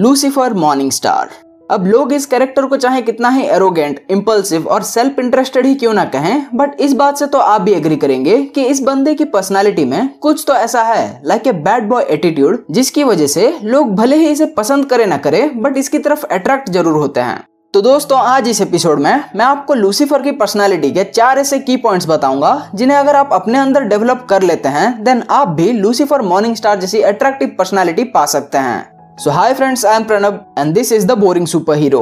Lucifer morning star अब लोग इस कैरेक्टर को चाहे कितना ही एरोगेंट इम्पल्सिव और सेल्फ इंटरेस्टेड ही क्यों ना कहें बट इस बात से तो आप भी एग्री करेंगे कि इस बंदे की पर्सनालिटी में कुछ तो ऐसा है like a bad boy attitude जिसकी वजह से लोग भले ही इसे पसंद करे ना करे बट इसकी तरफ़ अट्रैक्ट ज़रूर होते हैं। तो दोस्तों, आज इस एपिसोड में मैं आपको लूसीफर की पर्सनालिटी के चार ऐसे की पॉइंट्स बताऊँगा, जिन्हें अगर आप अपने अंदर डेवलप कर लेते हैं देन आप भी लूसीफर मॉर्निंग स्टार जैसी अट्रैक्टिव पर्सनालिटी पा सकते हैं। So hi friends, I am Pranab and this is the boring superhero.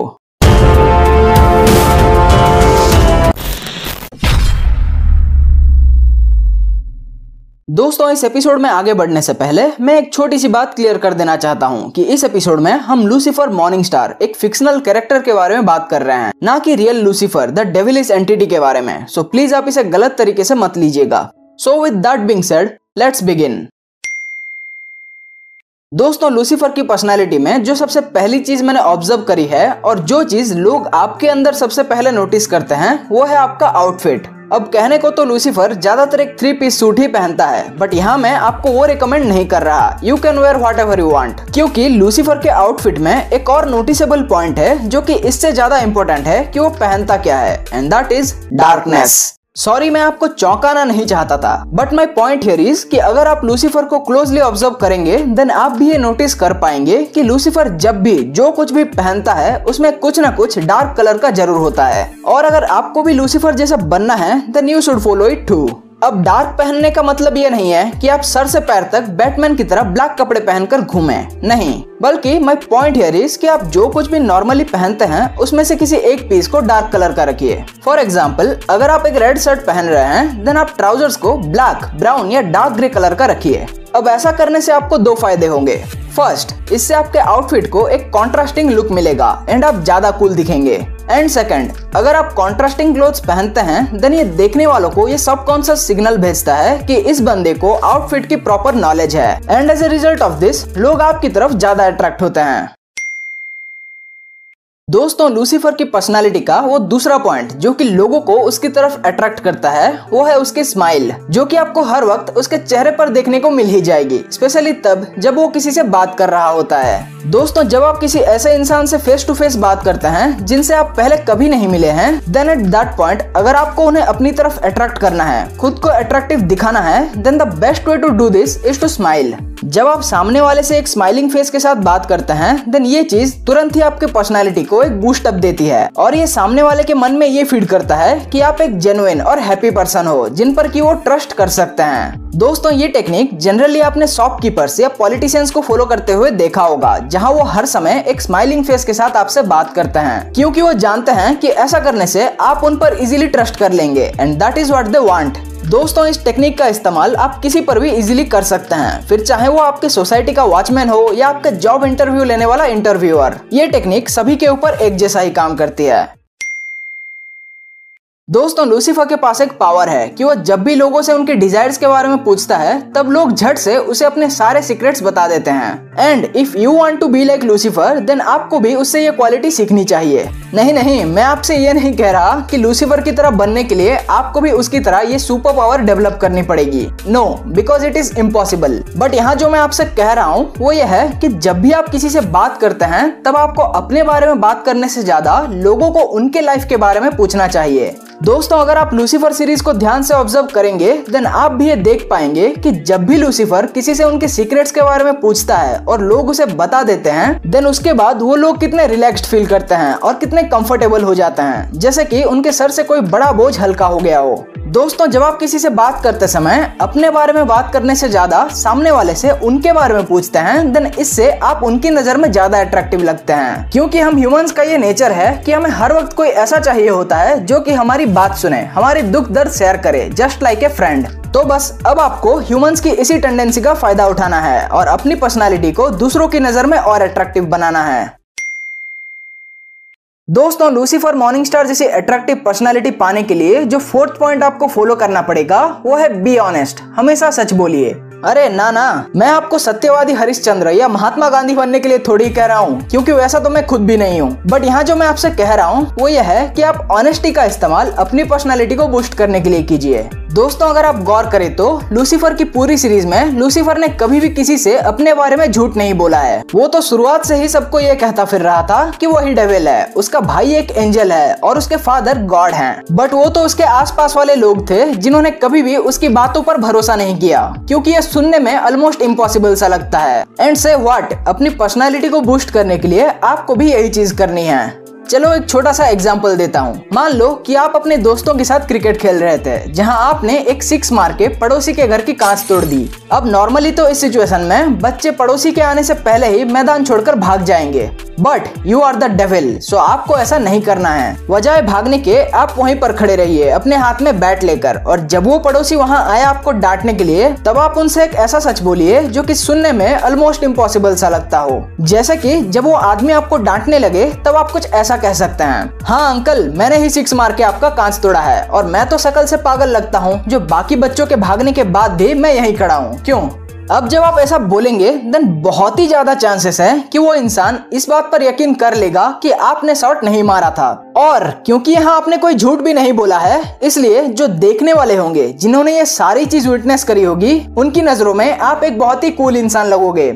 दोस्तों इस एपिसोड में आगे बढ़ने से पहले मैं एक छोटी सी बात क्लियर कर देना चाहता हूँ कि इस एपिसोड में हम लूसीफर मॉर्निंग स्टार एक फिक्शनल कैरेक्टर के बारे में बात कर रहे हैं ना कि real Lucifer the devilish entity के बारे में। सो so, प्लीज़ आप इसे गलत तरीके से मत लीजिएगा। So with that being said let's begin दोस्तों लूसीफर की पर्सनालिटी में जो सबसे पहली चीज़ मैंने ऑब्ज़र्व करी है और जो चीज़ लोग आपके अंदर सबसे पहले नोटिस करते हैं, वो है आपका आउटफिट अब कहने को तो लूसीफर ज़्यादातर एक थ्री पीस सूट ही पहनता है बट यहाँ मैं आपको वो रिकमेंड नहीं कर रहा। You can wear whatever you want क्योंकि लूसीफर के आउटफिट में एक और नोटिसेबल पॉइंट है, जो कि इससे ज़्यादा इम्पोर्टेंट है कि वो पहनता क्या है and that is darkness sorry मैं आपको चौंकाना नहीं चाहता था but my point here is कि अगर आप लूसीफर को क्लोजली ऑब्ज़र्व करेंगे देन आप भी ये नोटिस कर पाएँगे कि लूसीफर जब भी जो कुछ भी पहनता है, उसमें कुछ ना कुछ डार्क कलर का ज़रूर होता है। और अगर आपको भी लूसीफर जैसा बनना है then you should follow it too अब डार्क पहनने का मतलब ये नहीं है कि आप सर से पैर तक बैटमैन की तरह ब्लैक कपड़े पहनकर घूमें। नहीं, बल्कि माई पॉइंट हियर इज़ कि आप जो कुछ भी नॉर्मली पहनते हैं, उसमें से किसी एक पीस को डार्क कलर का रखिए। फॉर एग्ज़ाम्पल अगर आप एक रेड शर्ट पहन रहे हैं देन आप ट्राउजर्स को ब्लैक ब्राउन या डार्क ग्रे कलर का रखिए। अब ऐसा करने से आपको दो फ़ायदे होंगे। फ़र्स्ट इससे आपके आउटफिट को एक कॉन्ट्रास्टिंग लुक मिलेगा एंड आप ज़्यादा कूल दिखेंगे। एंड सेकंड अगर आप कॉन्ट्रास्टिंग क्लोथ्स पहनते हैं देन ये देखने वालों को ये सब कॉन्सियस सिग्नल भेजता है कि इस बंदे को आउटफिट की प्रॉपर नॉलेज है। And as a result of this लोग आपकी तरफ़ ज़्यादा अट्रैक्ट होते हैं। दोस्तों लूसीफर की पर्सनालिटी का वो दूसरा पॉइंट जो कि लोगों को उसकी तरफ़ अट्रैक्ट करता है, वो है उसकी स्माइल जो कि आपको हर वक्त उसके चेहरे पर देखने को मिल ही जाएगी स्पेशली तब जब वो किसी से बात कर रहा होता है। दोस्तों, जब आप किसी ऐसे इंसान से फेस टू फेस बात करते हैं, जिनसे आप पहले कभी नहीं मिले हैं देन एट दैट पॉइंट अगर आपको उन्हें अपनी तरफ़ अट्रैक्ट करना है, खुद को अट्रैक्टिव दिखाना है then the best way to do this is to smile जब आप सामने वाले से एक स्माइलिंग फेस के साथ बात करते हैं देन ये चीज़ तुरंत ही आपके पर्सनैलिटी को एक बूस्ट अप देती है। और ये सामने वाले के मन में ये फ़ीड करता है कि आप एक जेनुइन और हैप्पी पर्सन हो, जिन पर की वो ट्रस्ट कर सकते हैं। दोस्तों, ये टेक्निक जनरली आपने शॉपकीपर्स या पॉलिटिशियंस को फॉलो करते हुए देखा होगा, जहाँ वो हर समय एक स्माइलिंग फेस के साथ आपसे बात करते हैं। क्योंकि वो जानते हैं कि ऐसा करने से आप उन पर इजीली ट्रस्ट कर लेंगे and that is what they want दोस्तों, इस टेक्निक का इस्तेमाल आप किसी पर भी इजीली कर सकते हैं। फिर चाहे वो आपके सोसाइटी का वॉचमैन हो या आपका जॉब इंटरव्यू लेने वाला इंटरव्यूअर ये टेक्निक सभी के ऊपर एक जैसा ही काम करती है। दोस्तों लूसीफर के पास एक पावर है कि वो जब भी लोगों से उनके डिजायर्स के बारे में पूछता है, तब लोग झट से उसे अपने सारे सीक्रेट्स बता देते हैं। And if you want to be like Lucifer then आपको भी उससे ये क्वालिटी सीखनी चाहिए। नहीं नहीं, मैं आपसे ये नहीं कह रहा कि लूसीफर की तरह बनने के लिए आपको भी उसकी तरह ये सुपर पावर डेवलप करनी पड़ेगी। No because it is impossible but यहाँ जो मैं आपसे कह रहा हूँ, वो ये है कि जब भी आप किसी से बात करते हैं, तब आपको अपने बारे में बात करने से ज़्यादा लोगों को उनके लाइफ के बारे में पूछना चाहिए। दोस्तों, अगर आप लूसीफर सीरीज़ को ध्यान से ऑब्ज़र्व करेंगे देन आप भी ये देख पाएँगे कि जब भी लूसीफर किसी से उनके सीक्रेट्स के बारे में पूछता है और लोग उसे बता देते हैं देन उसके बाद वो लोग कितने रिलैक्स्ड फील करते हैं और कितने कंफर्टेबल हो जाते हैं। जैसे कि उनके सर से कोई बड़ा बोझ हल्का हो गया हो। दोस्तों, जब आप किसी से बात करते समय अपने बारे में बात करने से ज़्यादा सामने वाले से उनके बारे में पूछते हैं देन इससे आप उनकी नज़र में ज़्यादा अट्रैक्टिव लगते हैं। क्योंकि हम ह्यूमंस का ये नेचर है कि हमें हर वक्त कोई ऐसा चाहिए होता है जो कि हमारी बात सुने, हमारी दुख दर्द शेयर करे जस्ट लाइक ए फ्रेंड तो बस, अब आपको ह्यूमंस की इसी टेंडेंसी का फ़ायदा उठाना है और अपनी पर्सनालिटी को दूसरों की नज़र में और अट्रैक्टिव बनाना है। दोस्तों लूसीफर मॉर्निंग स्टार जैसी अट्रैक्टिव पर्सनालिटी पाने के लिए जो फोर्थ पॉइंट आपको फॉलो करना पड़ेगा, वो है बी ऑनेस्ट हमेशा सच बोलिए। अरे, ना ना। मैं आपको सत्यवादी हरिश्चंद्र या महात्मा गांधी बनने के लिए थोड़ी कह रहा हूँ, क्योंकि वैसा तो मैं खुद भी नहीं हूँ। बट यहाँ जो मैं आपसे कह रहा हूँ, वो यह है कि आप ऑनेस्टी का इस्तेमाल अपनी पर्सनालिटी को बूस्ट करने के लिए कीजिए। दोस्तों, अगर आप गौर करें तो लूसीफर की पूरी सीरीज़ में लूसीफर ने कभी भी किसी से अपने बारे में झूठ नहीं बोला है। वो तो शुरुआत से ही सबको ये कहता फिर रहा था कि वो ही डेविल है, उसका भाई एक एंजल है और उसके फादर गॉड हैं। बट वो तो उसके आसपास वाले लोग थे जिन्होंने कभी भी उसकी बातों पर भरोसा नहीं किया, क्योंकि ये सुनने में ऑलमोस्ट इम्पॉसिबल सा लगता है। एंड से व्हाट अपनी पर्सनैलिटी को बूस्ट करने के लिए आपको भी यही चीज़ करनी है। चलो एक छोटा सा एग्ज़ाम्पल देता हूँ। मान लो कि आप अपने दोस्तों के साथ क्रिकेट खेल रहे थे, जहाँ आपने एक सिक्स मार के पड़ोसी के घर की कांच तोड़ दी। अब नॉर्मली तो इस सिचुएशन में बच्चे पड़ोसी के आने से पहले ही मैदान छोड़कर भाग जाएँगे। But you are the devil so आपको ऐसा नहीं करना है। वजह भागने के, आप वहीं पर खड़े रहिए, अपने हाथ में बैट लेकर। और जब वो पड़ोसी वहाँ आए आपको डांटने के लिए, तब आप उनसे एक ऐसा सच बोलिए, जो कि सुनने में ऑलमोस्ट इम्पॉसिबल सा लगता हो। जैसे कि जब वो आदमी आपको डांटने लगे, तब आप कुछ ऐसा कह सकते हैं। हाँ अंकल, मैंने ही सिक्स मार के आपका कांच तोड़ा है और मैं तो शकल से पागल लगता हूँ, जो बाकी बच्चों के भागने के बाद भी मैं यही खड़ा हूँ। क्यों? अब जब आप ऐसा बोलेंगे देन बहुत ही ज़्यादा चांसेस है कि वो इंसान इस बात पर यकीन कर लेगा कि आपने शॉट नहीं मारा था। और क्योंकि यहाँ आपने कोई झूठ भी नहीं बोला है, इसलिए जो देखने वाले होंगे, जिन्होंने ये सारी चीज़ विटनेस करी होगी, उनकी नज़रों में आप एक बहुत ही कूल इंसान लगोगे।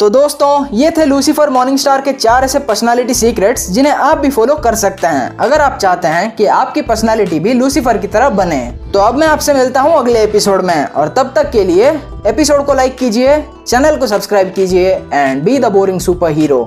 तो दोस्तों, ये थे लूसीफर मॉर्निंग स्टार के चार ऐसे पर्सनालिटी सीक्रेट्स जिन्हें आप भी फॉलो कर सकते हैं। अगर आप चाहते हैं कि आपकी पर्सनालिटी भी लूसीफर की तरह बने तो अब मैं आपसे मिलता हूँ अगले एपिसोड में। और तब तक के लिए एपिसोड को लाइक कीजिए चैनल को सब्सक्राइब कीजिए and be the boring super hero